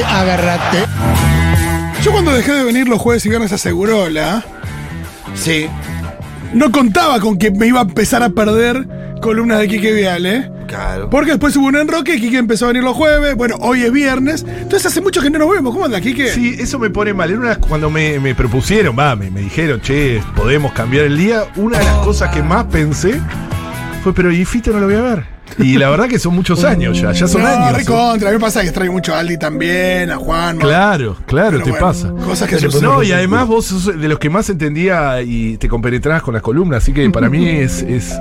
agárrate, agárrate. Yo cuando dejé de venir los jueves y viernes a Segurola, Sí. no contaba con que me iba a empezar a perder columnas de Quique Viale. Claro. Porque después hubo un enroque, Quique empezó a venir los jueves, bueno, hoy es viernes. Entonces hace mucho que no nos vemos. ¿Cómo anda, Quique? Sí, eso me pone mal. Era una- cuando me, me propusieron, va, me, me dijeron, che, podemos cambiar el día. Una de las cosas que más pensé fue, pero ¿y Fito no lo voy a ver? Y la verdad que son muchos años ya, ya son no, años. recontra. A mí me pasa que extraño mucho a Aldi también, a Juan. Claro, claro, Pero te bueno, pasa. Cosas que No, y además vos sos de los que más entendía y te compenetrabas con las columnas, así que para mí es, es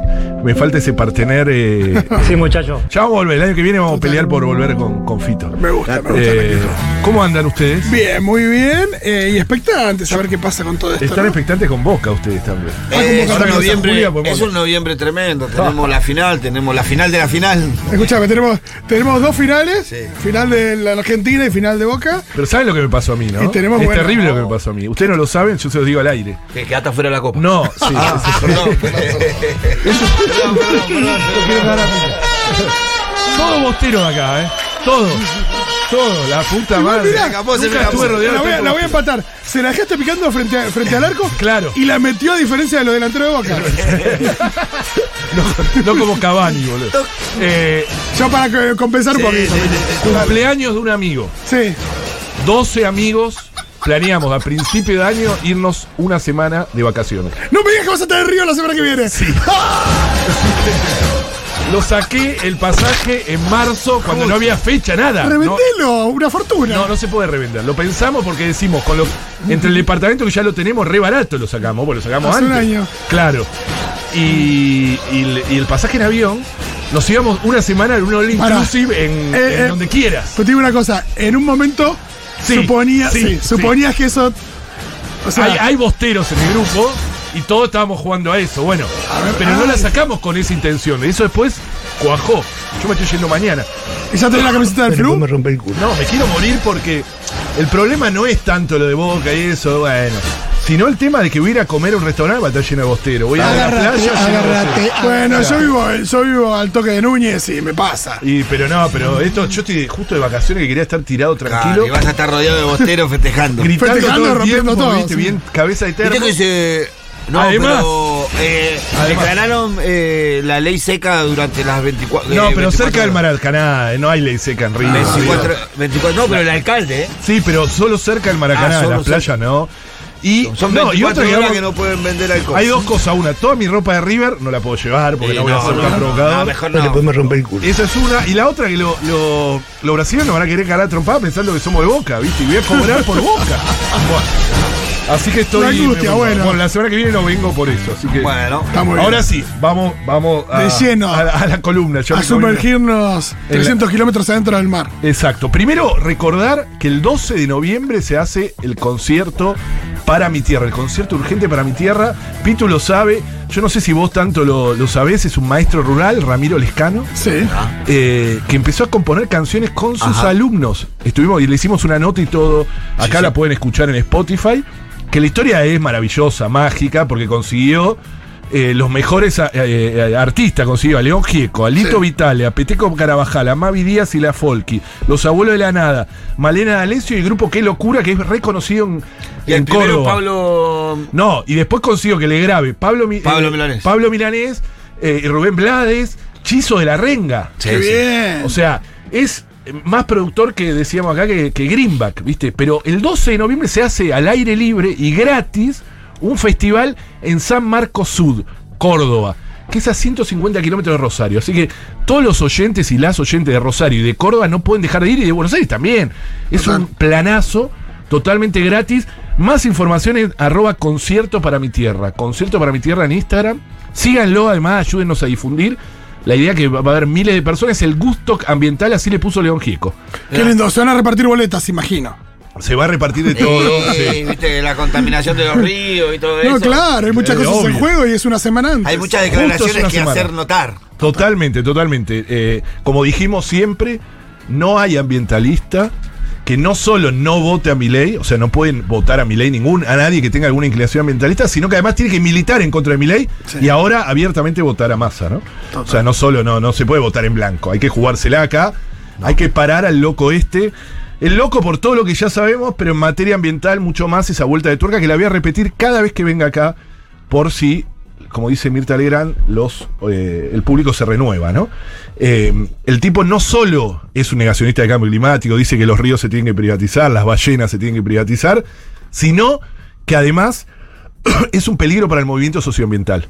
me falta ese partener. eh, Sí, muchacho. ya vamos a volver, el año que viene vamos a pelear por volver con, con Fito. Me gusta, me gusta. Eh. ¿Cómo andan ustedes? Bien, muy bien. eh, y expectantes a ver qué pasa con todo esto. Están ¿no? expectantes con Boca ustedes también. Ah, Eh, es, un noviembre, Julia podemos- es un noviembre tremendo. Tenemos la final, tenemos la final de la final. Escuchame, tenemos, tenemos dos finales: Sí. final de la Argentina y final de Boca. Pero ¿saben lo que me pasó a mí, no? Y tenemos, es bueno, terrible lo que me pasó a mí. Ustedes no lo saben, yo se los digo al aire. Que quedaste fuera de la copa. No, sí. Ah, sí, sí. perdón, perdón. Todo bostero acá, ¿eh? Todo. Todo, la puta madre. mirá, Nunca estuve rodeado La voy, a, de la voy a empatar. Se la dejaste picando frente, a- frente al arco. Claro. Y la metió a diferencia de los delanteros de Boca. No, no como Cavani, boludo. Eh, Yo para que- compensar un poquito. cumpleaños de un amigo. Sí. 12 amigos. Planeamos a principio de año irnos una semana de vacaciones. No me digas que vas a estar en Río la semana que viene. Lo saqué el pasaje en marzo cuando no había fecha, nada. No, Revendelo, una fortuna. no, no se puede revender. Lo pensamos porque decimos, con lo, entre el departamento que ya lo tenemos re barato lo sacamos, porque lo sacamos Hace un año. Claro. Y, y el, y el pasaje en avión, nos íbamos una semana en un all inclusive en, Eh, en eh, donde quieras. Pero te digo una cosa, en un momento Sí, suponía, sí, sí, sí. suponías que eso. O sea, hay, hay bosteros en el grupo y todos estábamos jugando a eso. Bueno, pero no la sacamos con esa intención. Eso después cuajó. Yo me estoy yendo mañana. ¿y ya tenés la camiseta del flu? rompe el culo. No, me quiero morir porque el problema no es tanto lo de boca y eso, bueno. Sino el tema de que voy a ir a comer a un restaurante va a estar lleno de bostero. Voy a ir a la Agárrate, playa lleno de agárrate. bostero. Bueno, yo vivo, yo vivo al toque de Núñez y me pasa. Y, pero no, pero esto, yo estoy justo de vacaciones que quería estar tirado Claro, tranquilo. y vas a estar rodeado de bosteros festejando. gritando Festejando, todo el rompiendo tiempo, todo, viste, sí. bien cabeza de termo. Viste que se. No, Además- pero eh, Además- declararon eh, la ley seca durante las 24 No, eh, pero 24 cerca del. Maracaná, eh, no hay ley seca en Río. 24, 24 no, pero el alcalde, ¿eh? Sí, pero solo cerca del Maracaná, Ah, solo la playa no. Y, Son no, 24 y otra que, no pueden vender alcohol. hay dos cosas. Una, toda mi ropa de River no la puedo llevar porque Sí, no voy a ser tan provocador. no, mejor no. romper el culo. Esa es una. Y la otra que lo- lo- los brasileños nos van a querer cagar trompada pensando que somos de boca, ¿viste? Y voy a cobrar por boca. Bueno, así que estoy. La angustia, me- bueno. la semana que viene no vengo por eso. Así que. Bueno, Está muy bien. Ahora sí, vamos, vamos a, De lleno. a, a la columna. Yo a sumergirnos 300 kilómetros adentro del mar. Exacto. Primero, recordar que el 12 de noviembre se hace el concierto para mi tierra, el concierto urgente para mi tierra. Pitu lo sabe, yo no sé si vos tanto lo, lo sabés, es un maestro rural, Ramiro Lescano, Sí. eh, que empezó a componer canciones con sus Ajá. alumnos. Estuvimos y le hicimos una nota y todo. Acá Sí, la sí. pueden escuchar en Spotify. Que la historia es maravillosa, mágica, porque consiguió eh, los mejores eh, eh, artistas. Consiguió a León Gieco, a Lito Sí. Vitale, a Peteco Carabajal, a Mavi Díaz y la Folky, Los Abuelos de la Nada, Malena D'Alessio y el grupo Qué Locura, que es reconocido en, y el en Córdoba. Pablo. No, y después consigo que le grabe Pablo, Mi- Pablo eh, Milanés. Pablo Milanés, eh, y Rubén Blades, Chizo de la Renga. Sí, Qué sí. bien. O sea, es más productor que decíamos acá que, que Greenback, ¿viste? Pero el 12 de noviembre se hace al aire libre y gratis un festival en San Marcos Sud, Córdoba, que es a 150 kilómetros de Rosario. Así que todos los oyentes y las oyentes de Rosario y de Córdoba no pueden dejar de ir y de Buenos Aires también. Es un planazo totalmente gratis. Más información en arroba concierto para mi tierra. Concierto para mi tierra en Instagram. Síganlo, además, ayúdenos a difundir. La idea que va a haber miles de personas, el gusto ambiental, así le puso León Gieco. Qué lindo. Se van a repartir boletas, imagino. Se va a repartir de todo. Sí, sí. viste, la contaminación de los ríos y todo eso. No, claro, hay muchas Eh, cosas en juego y es una semana antes. Hay muchas es declaraciones que semana. hacer notar. Totalmente, totalmente. Eh, como dijimos siempre, no hay ambientalista que no solo no vote a mi ley, o sea, no pueden votar a mi ley ningún, a nadie que tenga alguna inclinación ambientalista, sino que además tiene que militar en contra de mi ley Sí. y ahora abiertamente votar a masa, ¿no? O sea, no solo no, no se puede votar en blanco, hay que jugársela acá, hay que parar al loco este El loco por todo lo que ya sabemos, pero en materia ambiental mucho más esa vuelta de tuerca que la voy a repetir cada vez que venga acá, por si, como dice Mirta Legrand, los, eh, el público se renueva, ¿no? Eh, el tipo no solo es un negacionista de cambio climático, dice que los ríos se tienen que privatizar, las ballenas se tienen que privatizar, sino que además es un peligro para el movimiento socioambiental.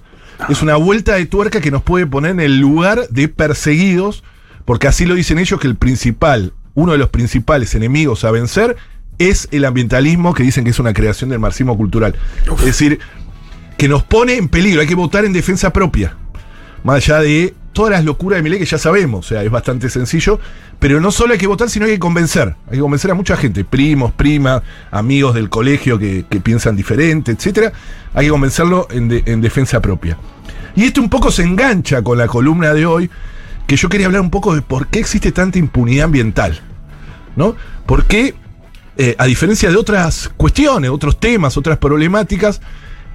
Es una vuelta de tuerca que nos puede poner en el lugar de perseguidos, porque así lo dicen ellos que el principal, uno de los principales enemigos a vencer es el ambientalismo, que dicen que es una creación del marxismo cultural. Es decir, que nos pone en peligro, hay que votar en defensa propia. Más allá de todas las locuras de Milei que ya sabemos, o sea, es bastante sencillo, pero no solo hay que votar, sino hay que convencer. Hay que convencer a mucha gente, primos, primas, amigos del colegio que, que piensan diferente, etcétera. Hay que convencerlo en, de- en defensa propia. Y esto un poco se engancha con la columna de hoy, que yo quería hablar un poco de por qué existe tanta impunidad ambiental. ¿No? ¿Por qué, eh, a diferencia de otras cuestiones, otros temas, otras problemáticas,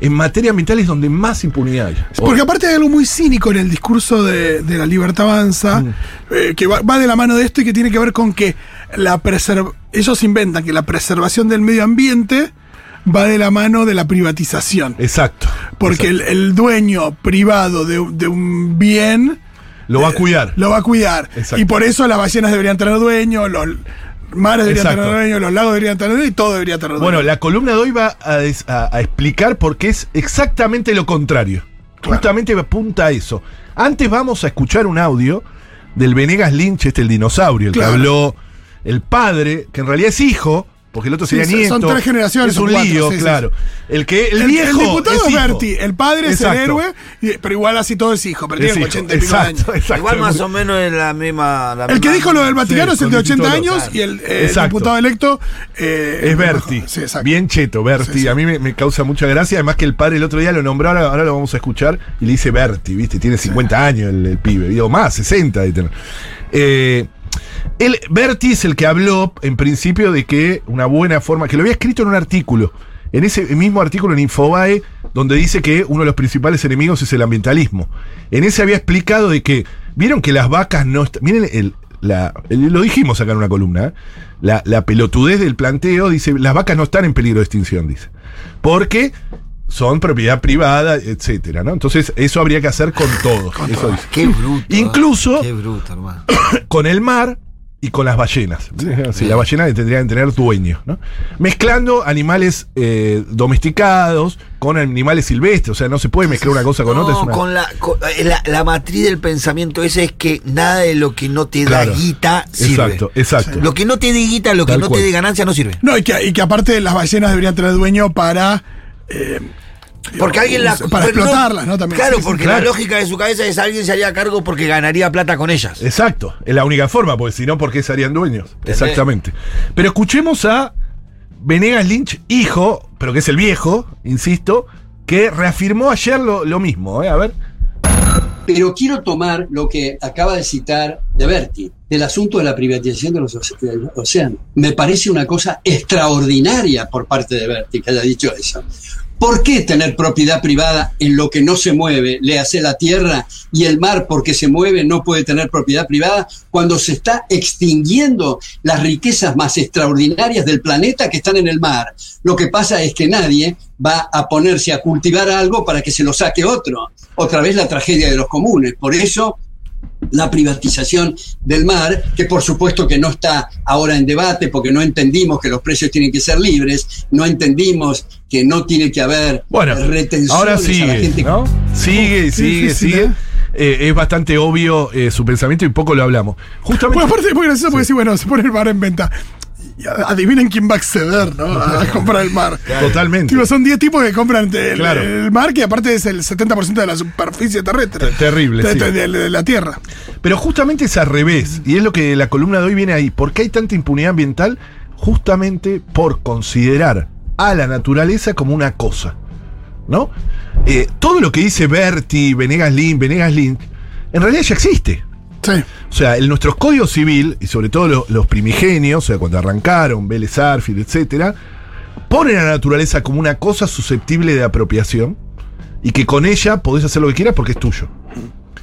en materia ambiental es donde más impunidad hay? Porque aparte hay algo muy cínico en el discurso de, de la libertad avanza, Mm. eh, que va, va de la mano de esto y que tiene que ver con que la ellos inventan que la preservación del medio ambiente va de la mano de la privatización. Exacto. Porque el, el dueño privado de, de un bien Lo va a cuidar. lo va a cuidar. Exacto. Y por eso las ballenas deberían tener dueño, los mares deberían Exacto. tener dueño, los lagos deberían tener dueño y todo debería tener dueño. Bueno, la columna de hoy va a, des- a- a explicar por qué es exactamente lo contrario. Claro. Justamente apunta a eso. Antes vamos a escuchar un audio del Venegas Lynch, este el dinosaurio, el Claro. que habló el padre, que en realidad es hijo, porque el otro Sí, sería son- nieto. son tres generaciones, Es un cuatro, lío, sí, sí, claro. El que el, el, viejo el diputado es, hijo. Berti, el padre es el héroe, pero igual así todo es hijo, pero tiene hijo. 80 y pico de Exacto, años. exacto. Igual más o menos es la misma. la El que dijo lo del Vaticano Sí, es el de con 80 distinto años local. y el, eh, diputado electo eh, Es Berti. Sí. Bien cheto, Berti. Sí, sí. A mí me, me causa mucha gracia. Además que el padre el otro día lo nombró, ahora, ahora lo vamos a escuchar. Y le dice Berti, ¿viste? Tiene 50 años el, el pibe. Digo, más, 60 de tener. Eh, el, Berti es el que habló, en principio, de que una buena forma, que lo había escrito en un artículo. En ese mismo artículo en Infobae, donde dice que uno de los principales enemigos es el ambientalismo. En ese había explicado de que, vieron que las vacas no están. Miren, el, la, lo dijimos acá en una columna, ¿eh? la pelotudez del planteo dice, las vacas no están en peligro de extinción, dice. Porque son propiedad privada, etcétera, ¿no? Entonces, eso habría que hacer con todos. eso. Qué bruto. Incluso- Qué bruto, hermano. con el mar y con las ballenas. Sí, las ballenas tendrían que tener dueños, ¿no? Mezclando animales eh, domesticados con animales silvestres, o sea, no se puede mezclar una cosa con no, otra. es una- con la, con- eh, la, la matriz del pensamiento ese es que nada de lo que no te Claro. da guita sirve. Exacto, exacto. Lo que no te dé guita, lo que Tal no cual. te dé ganancia no sirve. No, y que, y que aparte las ballenas deberían tener dueño para. Eh, Porque alguien la. Para pero explotarlas, ¿no? También. Claro, porque claro. la lógica de su cabeza es alguien se haría cargo porque ganaría plata con ellas. Exacto, es la única forma, porque si no, ¿por qué serían dueños? Exactamente. Pero escuchemos a Venegas Lynch, hijo, pero que es el viejo, insisto, que reafirmó ayer lo, lo mismo. ¿eh? A ver. Pero quiero tomar lo que acaba de citar de Berti, del asunto de la privatización de los océanos. Me parece una cosa extraordinaria por parte de Berti que haya dicho eso. ¿Por qué tener propiedad privada en lo que no se mueve, le hace la tierra y el mar porque se mueve no puede tener propiedad privada cuando se está extinguiendo las riquezas más extraordinarias del planeta que están en el mar? Lo que pasa es que nadie va a ponerse a cultivar algo para que se lo saque otro. Otra vez la tragedia de los comunes. Por eso la privatización del mar, que por supuesto que no está ahora en debate porque no entendimos que los precios tienen que ser libres, no entendimos que no tiene que haber Bueno, retenciones ahora a la sigue, gente. ¿no? Sigue, sigue, sigue. ¿eh? Es bastante obvio eh, su pensamiento y poco lo hablamos. Justamente. Bueno, aparte es muy gracioso porque sí, bueno, se pone el mar en venta. Y adivinen quién va a acceder, ¿no? A comprar el mar. Totalmente. Tipo, son 10 tipos que compran el, Claro. el mar, que aparte es el 70% de la superficie terrestre. Te- terrible, De, sí. de la Tierra. Pero justamente es al revés, y es lo que la columna de hoy viene ahí. ¿Por qué hay tanta impunidad ambiental? Justamente por considerar a la naturaleza como una cosa. ¿No? Eh, todo lo que dice Berti, Venegas Link, Venegas Link, en realidad ya existe. O sea, en nuestros códigos civil, y sobre todo lo- los primigenios, o sea, cuando arrancaron, Vélez Arfield, etcétera, ponen a la naturaleza como una cosa susceptible de apropiación y que con ella podés hacer lo que quieras porque es tuyo.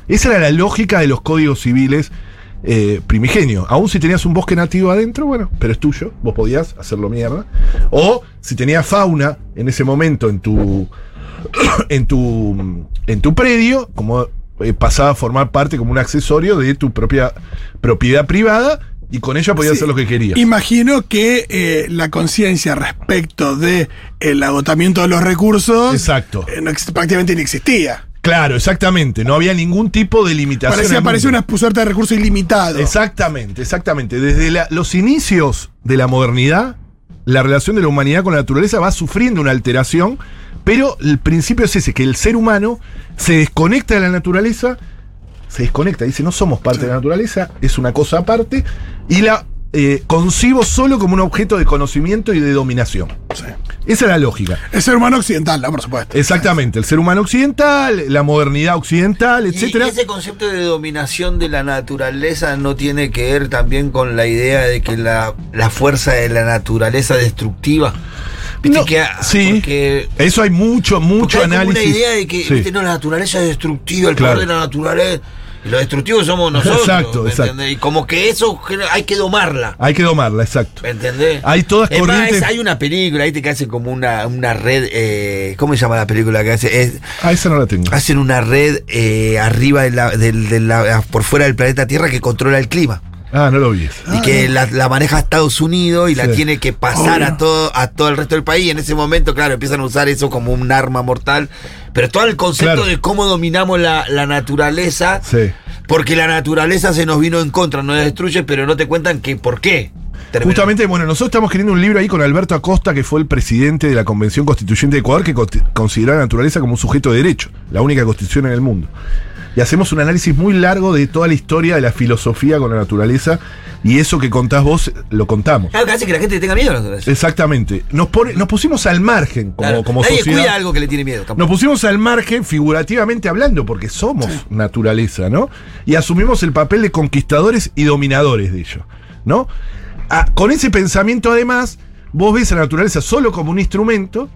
Esa era la lógica de los códigos civiles eh, primigenio. Aún si tenías un bosque nativo adentro, bueno, pero es tuyo, vos podías hacerlo mierda. O si tenías fauna en ese momento en tu, en tu, en tu predio, como eh, pasaba a formar parte como un accesorio de tu propia propiedad privada y con ella podías Sí. hacer lo que querías. Imagino que eh, la conciencia respecto de el agotamiento de los recursos Exacto. eh, no prácticamente ni existía. Claro, exactamente. No había ningún tipo de limitación. Parecía, una suerte de recurso ilimitado. Exactamente, exactamente. Desde la- los inicios de la modernidad, la relación de la humanidad con la naturaleza va sufriendo una alteración, pero el principio es ese, que el ser humano se desconecta de la naturaleza, se desconecta, dice, no somos parte de la naturaleza, es una cosa aparte, y la eh, concibo solo como un objeto de conocimiento y de dominación. Sí. Esa es la lógica. El ser humano occidental, ¿no? Por supuesto. Exactamente, el ser humano occidental, la modernidad occidental, etcétera. Y ese concepto de dominación de la naturaleza no tiene que ver también con la idea de que la, la fuerza de la naturaleza destructiva. Viste No, que, sí, porque, eso hay mucho, mucho hay análisis. una idea de que Sí. viste, no, la naturaleza es destructiva, el Claro. poder de la naturaleza. Y los destructivos somos nosotros. Exacto, ¿me exacto. entendés? Y como que eso hay que domarla. Hay que domarla, exacto. ¿Me entendés? Hay todas Es corrientes- es- hay una película, ¿viste? Que hace como una, una red. Eh, ¿Cómo se llama la película que hace? Es, Ah, esa no la tengo. hacen una red eh, arriba de la, del- de la- por fuera del planeta Tierra que controla el clima. Ah, no lo vi. y que la, la maneja Estados Unidos y la Sí. tiene que pasar Obvio. a todo, a todo el resto del país. Y en ese momento, claro, empiezan a usar eso como un arma mortal. Pero todo el concepto Claro. de cómo dominamos la, la naturaleza, Sí. porque la naturaleza se nos vino en contra, nos destruye, pero no te cuentan que por qué. Terminó. Justamente, bueno, nosotros estamos escribiendo un libro ahí con Alberto Acosta, que fue el presidente de la Convención Constituyente de Ecuador, que a la naturaleza como un sujeto de derecho, la única constitución en el mundo. Y hacemos un análisis muy largo de toda la historia de la filosofía con la naturaleza, y eso que contás vos, lo contamos. Claro, que hace que la gente tenga miedo a la naturaleza. Exactamente. Nos, pone- nos pusimos al margen como, Claro, como Nadie sociedad. cuida algo que le tiene miedo. tampoco. Nos pusimos al margen figurativamente hablando, porque somos naturaleza, ¿no? Y asumimos el papel de conquistadores y dominadores de ello, ¿no? Ah, con ese pensamiento, además, vos ves a la naturaleza solo como un instrumento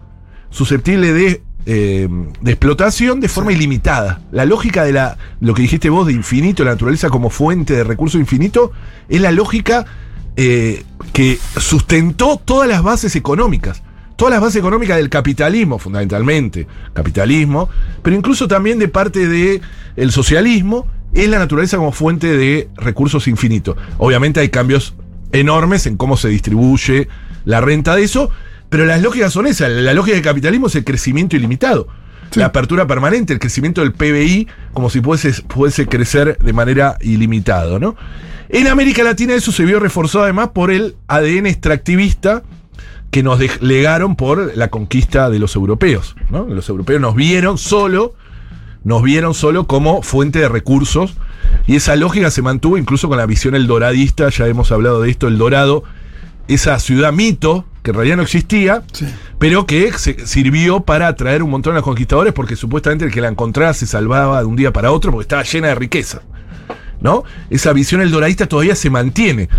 susceptible de, eh, de explotación de forma ilimitada. La lógica de la, lo que dijiste vos de infinito, la naturaleza como fuente de recurso infinito, es la lógica eh, que sustentó todas las bases económicas. Todas las bases económicas del capitalismo, fundamentalmente, capitalismo, pero incluso también de parte del el socialismo, es la naturaleza como fuente de recursos infinitos. Obviamente hay cambios enormes en cómo se distribuye la renta de eso, pero las lógicas son esas. La lógica del capitalismo es el crecimiento ilimitado. Sí. La apertura permanente, el crecimiento del PBI, como si pudiese, pudiese crecer de manera ilimitada, ¿no? En América Latina eso se vio reforzado además por el ADN extractivista que nos legaron por la conquista de los europeos, ¿no? Los europeos nos vieron solo, nos vieron solo como fuente de recursos y esa lógica se mantuvo incluso con la visión eldoradista, ya hemos hablado de esto, el Dorado, esa ciudad mito que en realidad no existía, Sí. pero que se- sirvió para atraer un montón de los conquistadores porque supuestamente el que la encontrara se salvaba de un día para otro porque estaba llena de riqueza. ¿No? Esa visión eldoradista todavía se mantiene.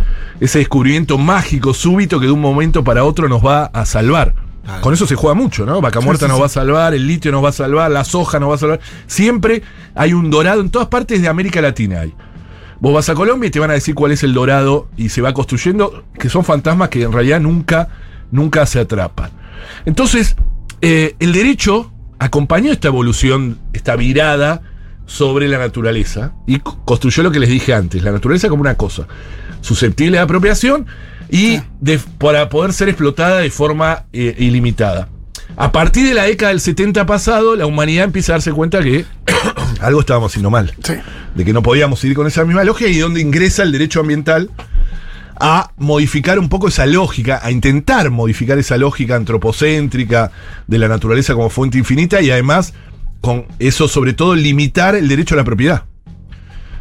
Ese descubrimiento mágico, súbito, que de un momento para otro nos va a salvar. Con eso se juega mucho, ¿no? Vaca muerta sí, nos va a salvar, el litio nos va a salvar, la soja nos va a salvar. Siempre hay un dorado en todas partes de América Latina. Hay. Vos vas a Colombia y te van a decir cuál es el dorado y se va construyendo, que son fantasmas que en realidad nunca, nunca se atrapan. Entonces, eh, el derecho acompañó esta evolución, esta virada sobre la naturaleza y co- construyó lo que les dije antes, la naturaleza como una cosa susceptible de apropiación y de- para poder ser explotada de forma eh, ilimitada. A partir de la década del 70 pasado, la humanidad empieza a darse cuenta que algo estábamos haciendo mal Sí. de que no podíamos seguir con esa misma lógica y donde ingresa el derecho ambiental a modificar un poco esa lógica, a intentar modificar esa lógica antropocéntrica de la naturaleza como fuente infinita y además con eso sobre todo limitar el derecho a la propiedad.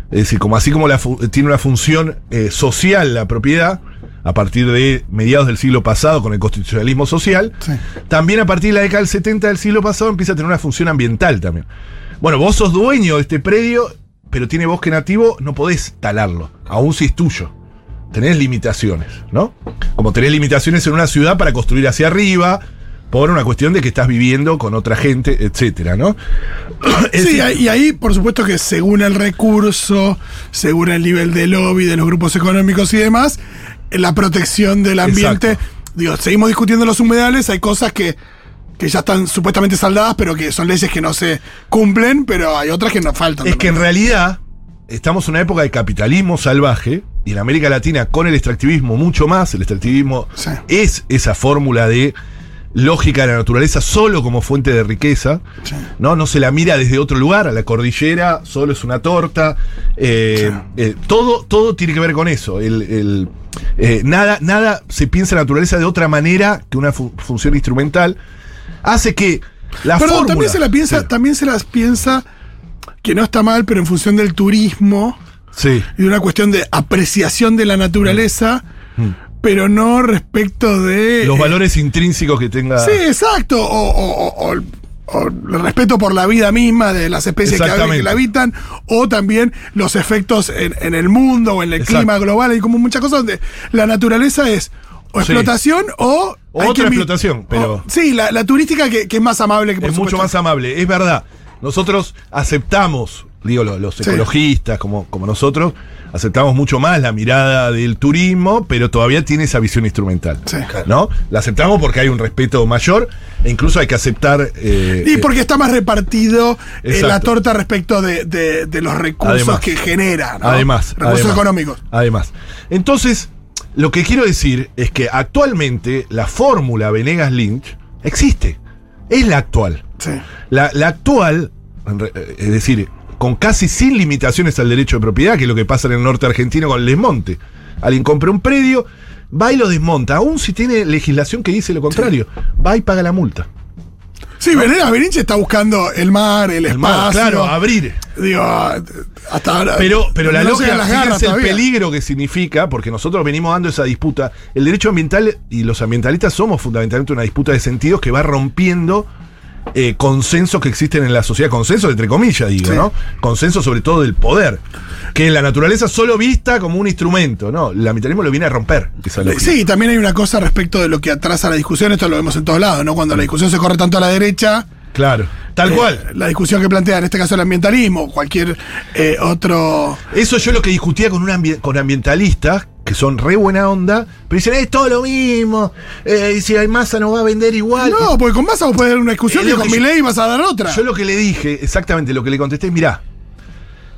Es decir, como así como la tiene una función eh, social la propiedad, a partir de mediados del siglo pasado con el constitucionalismo social, Sí. también a partir de la década del 70 del siglo pasado empieza a tener una función ambiental también. Bueno, vos sos dueño de este predio, pero tiene bosque nativo, no podés talarlo, aún si es tuyo. Tenés limitaciones, ¿no? Como tenés limitaciones en una ciudad para construir hacia arriba, por una cuestión de que estás viviendo con otra gente, etcétera, ¿no? Sí, y ahí, por supuesto, que según el recurso, según el nivel de lobby de los grupos económicos y demás, la protección del ambiente. Exacto. Digo, seguimos discutiendo los humedales, hay cosas que, que ya están supuestamente saldadas, pero que son leyes que no se cumplen, pero hay otras que nos faltan. Es que en realidad estamos en una época de capitalismo salvaje y en América Latina con el extractivismo mucho más. El extractivismo Sí. es esa fórmula de lógica de la naturaleza solo como fuente de riqueza. Sí. ¿no? no se la mira desde otro lugar, a la cordillera solo es una torta. eh, eh, todo, todo tiene que ver con eso. El, el, eh, nada, nada se piensa en la naturaleza de otra manera que una fu- función instrumental. Hace que la Perdón, fórmula- también se la piensa, Sí. también se las piensa que no está mal, pero en función del turismo Sí. y de una cuestión de apreciación de la naturaleza, pero no respecto de Mm. Los eh, valores intrínsecos que tenga. Sí, exacto. O, o- o- o- el respeto por la vida misma de las especies que, la habitan, o también los efectos en, en el mundo o en el Exacto. clima global. Hay como muchas cosas donde la naturaleza es o Sí. explotación o. Otra explotación, pero- o- sí, la, la turística que, que es más amable que por es mucho más amable. Es verdad. Nosotros aceptamos, digo, lo- los, Sí. ecologistas como, como nosotros, aceptamos mucho más la mirada del turismo, pero todavía tiene esa visión instrumental. Sí. ¿No? La aceptamos porque hay un respeto mayor e incluso hay que aceptar. eh, Y eh, porque está más repartido eh, la torta respecto de, de- de los recursos Además. que genera, ¿no? Además. Recursos además, económicos. Además. Entonces, lo que quiero decir es que actualmente la fórmula Venegas Lynch existe. Es la actual. Sí. La, la actual, eh, es decir, con casi sin limitaciones al derecho de propiedad, que es lo que pasa en el norte argentino con el desmonte. Alguien compra un predio, va y lo desmonta, aún si tiene legislación que dice lo contrario, va y paga la multa. Sí, Venegas Berinche está buscando el mar, el, El mar, espacio. claro, abrir. Digo, hasta ahora. Pero, pero la no lógica, fíjense el peligro que significa, porque nosotros venimos dando esa disputa. El derecho ambiental y los ambientalistas somos fundamentalmente una disputa de sentidos que va rompiendo eh, consensos que existen en la sociedad, consensos entre comillas, digo, Sí. ¿no? Consenso sobre todo del poder, que en la naturaleza solo vista como un instrumento, ¿no? El ambientalismo lo viene a romper. esa. Sí, también hay una cosa respecto de lo que atrasa la discusión, esto lo vemos en todos lados, ¿no? Cuando la discusión se corre tanto a la derecha. Claro, tal eh, cual. La discusión que plantea en este caso el ambientalismo, cualquier eh, otro. Eso yo lo que discutía con, un ambi- con ambientalistas, que son re buena onda, pero dicen, es todo lo mismo, eh, y si hay masa no va a vender igual. No, porque con Massa vos podés dar una discusión y con yo- Milei vas a dar otra. Yo lo que le dije, exactamente lo que le contesté, mirá,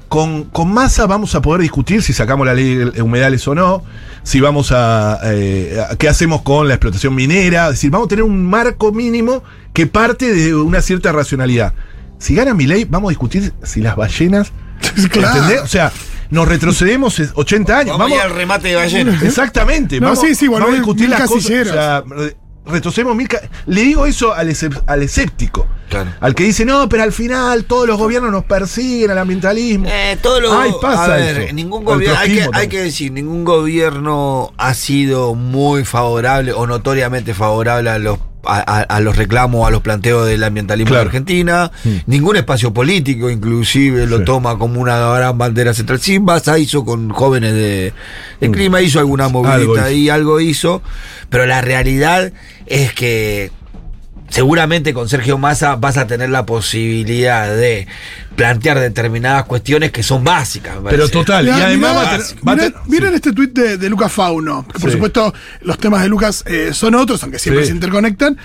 con, con masa vamos a poder discutir si sacamos la ley de humedales o no, si vamos a, eh, a- qué hacemos con la explotación minera, es decir, vamos a tener un marco mínimo que parte de una cierta racionalidad. Si gana mi ley, vamos a discutir si las ballenas, Claro. ¿entendés? O sea, nos retrocedemos 80 años. Vamos, a ir al remate de ballenas. Exactamente. No, vamos, sí, sí, bueno, vamos a discutir las cosas. casilleros. O sea, re- retrocedemos mil ca- Le digo eso al, al escéptico. Claro. Al que dice, no, pero al final todos los gobiernos nos persiguen al ambientalismo. Eh, todo lo, Ay, pasa a ver, eso. ningún gobierno, hay que, hay que decir, ningún gobierno ha sido muy favorable o notoriamente favorable a los a, los reclamos, a los planteos del ambientalismo Claro. de Argentina. Mm. Ningún espacio político, inclusive, lo Sí. toma como una gran bandera central. Sí, Massa hizo con jóvenes de, de clima, hizo alguna movilidad Mm. Algo hizo. y algo hizo, pero la realidad es que seguramente con Sergio Massa vas a tener la posibilidad de plantear determinadas cuestiones que son básicas. me Pero total, y además mirá, va a tener- va a mirá- tener- miren sí. este tuit de, de Lucas Fauno, que por Sí. supuesto los temas de Lucas eh, son otros, aunque siempre Sí. se interconectan,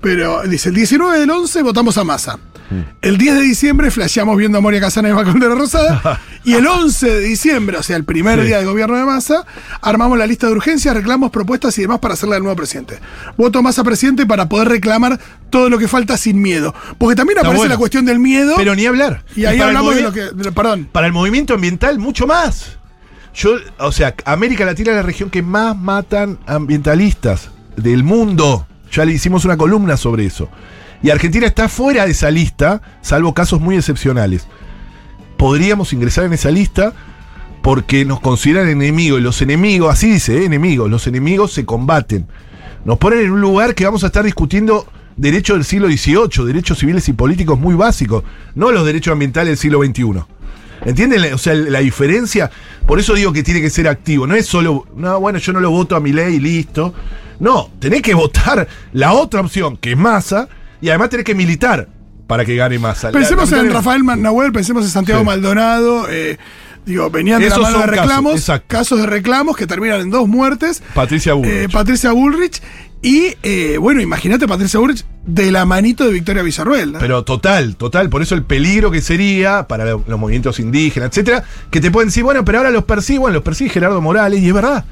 pero dice, el 19 del 11 votamos a Massa. Mm. El 10 de diciembre flasheamos viendo a Moria Casana y Macón de la Rosada. y el 11 de diciembre, o sea, el primer Sí. día de gobierno de Massa, armamos la lista de urgencias, reclamos, propuestas y demás para hacerle al nuevo presidente. Voto Massa presidente para poder reclamar todo lo que falta sin miedo. Porque también Está aparece bueno. la cuestión del miedo. Pero ni hablar. y ahí hablamos de lo que. de Perdón. Para el movimiento ambiental, mucho más. Yo, o sea, América Latina es la región que más matan ambientalistas del mundo. Ya le hicimos una columna sobre eso. Y Argentina está fuera de esa lista, salvo casos muy excepcionales. Podríamos ingresar en esa lista porque nos consideran enemigos. Y los enemigos, así dice, ¿eh? enemigos. Los enemigos se combaten. Nos ponen en un lugar que vamos a estar discutiendo derechos del siglo XVIII, derechos civiles y políticos muy básicos, no los derechos ambientales del siglo XXI. ¿Entienden? O sea, la diferencia. Por eso digo que tiene que ser activo. No es solo, no, bueno, yo no lo voto a mi ley listo. No, tenés que votar la otra opción, que es Massa, y además tenés que militar para que gane Massa. Pensemos la- en Rafael Nahuel, pensemos en Santiago Sí. Maldonado. eh, digo, venían de Esos la mano de casos, reclamos, casos, de reclamos que terminan en dos muertes. Patricia Bullrich. Eh, Patricia Bullrich. Y eh, bueno, imagínate Patricia Bullrich de la manito de Victoria Villarruel. ¿no? Pero total, total, por eso el peligro que sería para lo- los movimientos indígenas, etcétera, que te pueden decir, bueno, pero ahora los persigue, bueno, los persigue Gerardo Morales, y es verdad.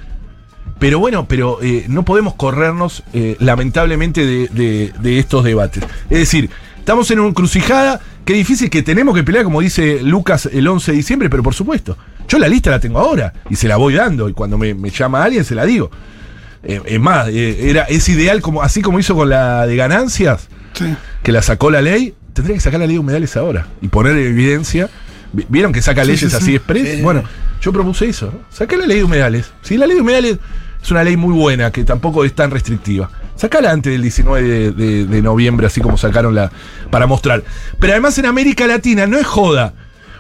Pero bueno, pero eh, no podemos corrernos, eh, lamentablemente, de, de- de estos debates. Es decir, estamos en una encrucijada que es difícil, que tenemos que pelear, como dice Lucas, el 11 de diciembre, pero por supuesto, yo la lista la tengo ahora y se la voy dando, y cuando me, me llama alguien se la digo. Eh, es más, eh, era, es ideal, como, así como hizo con la de ganancias, Sí. que la sacó la ley, tendría que sacar la ley de humedales ahora y poner en evidencia. Vi- ¿Vieron que saca Sí, leyes sí, así sí. express? Sí. Bueno, yo propuse eso. ¿no? Saqué la ley de humedales. Sí, la ley de humedales es una ley muy buena, que tampoco es tan restrictiva. Sacala antes del 19 de, de- de noviembre, así como sacaron la. para mostrar. Pero además en América Latina no es joda.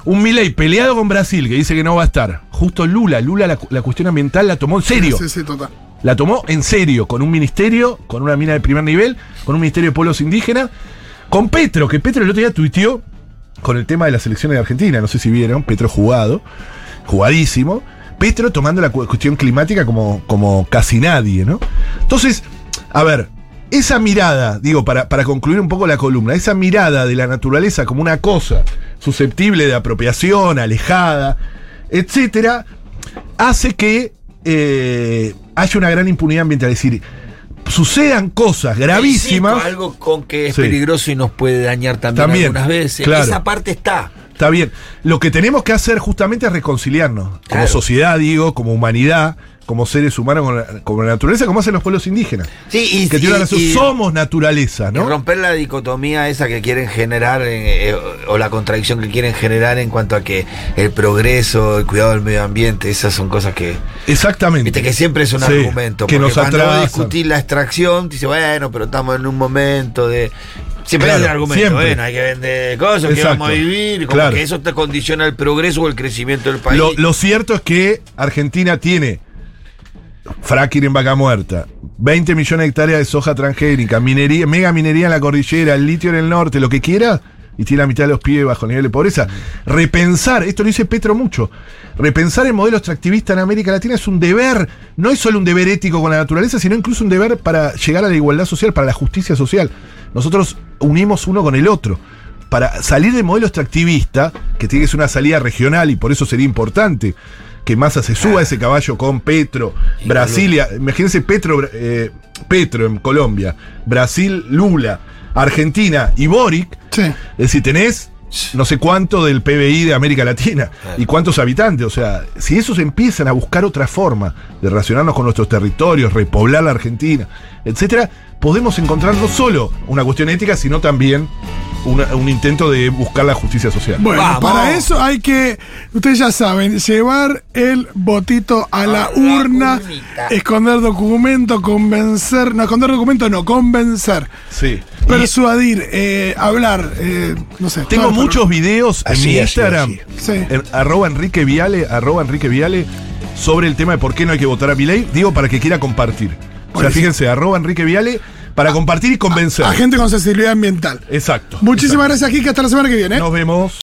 Un Milei peleado con Brasil que dice que no va a estar. Justo Lula, Lula la, la cuestión ambiental la tomó en serio. Sí, sí, total. La tomó en serio, con un ministerio, con una mina de primer nivel, con un ministerio de pueblos indígenas, con Petro, que Petro el otro día tuiteó con el tema de las elecciones de Argentina, no sé si vieron, Petro jugado, jugadísimo, Petro tomando la cu- cuestión climática como, como casi nadie, ¿no? Entonces, a ver, esa mirada, digo, para, para concluir un poco la columna, esa mirada de la naturaleza como una cosa susceptible de apropiación, alejada, etcétera, hace que eh, haya una gran impunidad ambiental. Es decir, sucedan cosas gravísimas. Algo con que es Sí. peligroso y nos puede dañar también, También, algunas veces. claro. Esa parte está. Está bien. Lo que tenemos que hacer justamente es reconciliarnos. Como Claro. sociedad, digo, como humanidad, como seres humanos con la, con la naturaleza, como hacen los pueblos indígenas. Sí, y, que y- razón. y- Somos naturaleza, y ¿no? romper la dicotomía esa que quieren generar eh, eh, o la contradicción que quieren generar en cuanto a que el progreso, el cuidado del medio ambiente, esas son cosas que Exactamente. viste que siempre es un Sí, argumento. Que porque nos atrasan. discutís la extracción, dice bueno, pero estamos en un momento de siempre Claro, el argumento, siempre. bueno, hay que vender cosas, que vamos a vivir, como Claro. que eso te condiciona el progreso o el crecimiento del país. Lo, lo cierto es que Argentina tiene fracking en vaca muerta, 20 millones de hectáreas de soja transgénica, minería, mega minería en la cordillera, el litio en el norte, lo que quiera, y tiene la mitad de los pibes bajo nivel de pobreza. Repensar, esto lo dice Petro mucho, repensar el modelo extractivista en América Latina es un deber, no es solo un deber ético con la naturaleza, sino incluso un deber para llegar a la igualdad social, para la justicia social. Nosotros unimos uno con el otro. Para salir del modelo extractivista, que tiene que ser una salida regional y por eso sería importante que Massa se suba a ese caballo con Petro, Brasilia, imagínense Petro, eh, Petro en Colombia, Brasil, Lula, Argentina y Boric, Sí. es decir, tenés no sé cuánto del PBI de América Latina y cuántos habitantes. O sea, si esos empiezan a buscar otra forma de relacionarnos con nuestros territorios, repoblar la Argentina, etcétera, podemos encontrar no solo una cuestión ética, sino también una- un intento de buscar la justicia social. Bueno, Vamos. para eso hay que, ustedes ya saben, llevar el botito a la A urna, esconder documento, convencer, no, esconder documento no, convencer, Sí. Persuadir, eh, hablar, eh, no sé. tengo muchos videos en Así, mi así, Instagram, así. Sí. en arroba Enrique Viale, arroba Enrique Viale, sobre el tema de por qué no hay que votar a mi ley, digo para que quiera compartir. O sea, fíjense, arroba Enrique Viale, para compartir y convencer. A gente con sensibilidad ambiental. Exacto. Muchísimas exacto. gracias, Kika. Hasta la semana que viene. Nos vemos.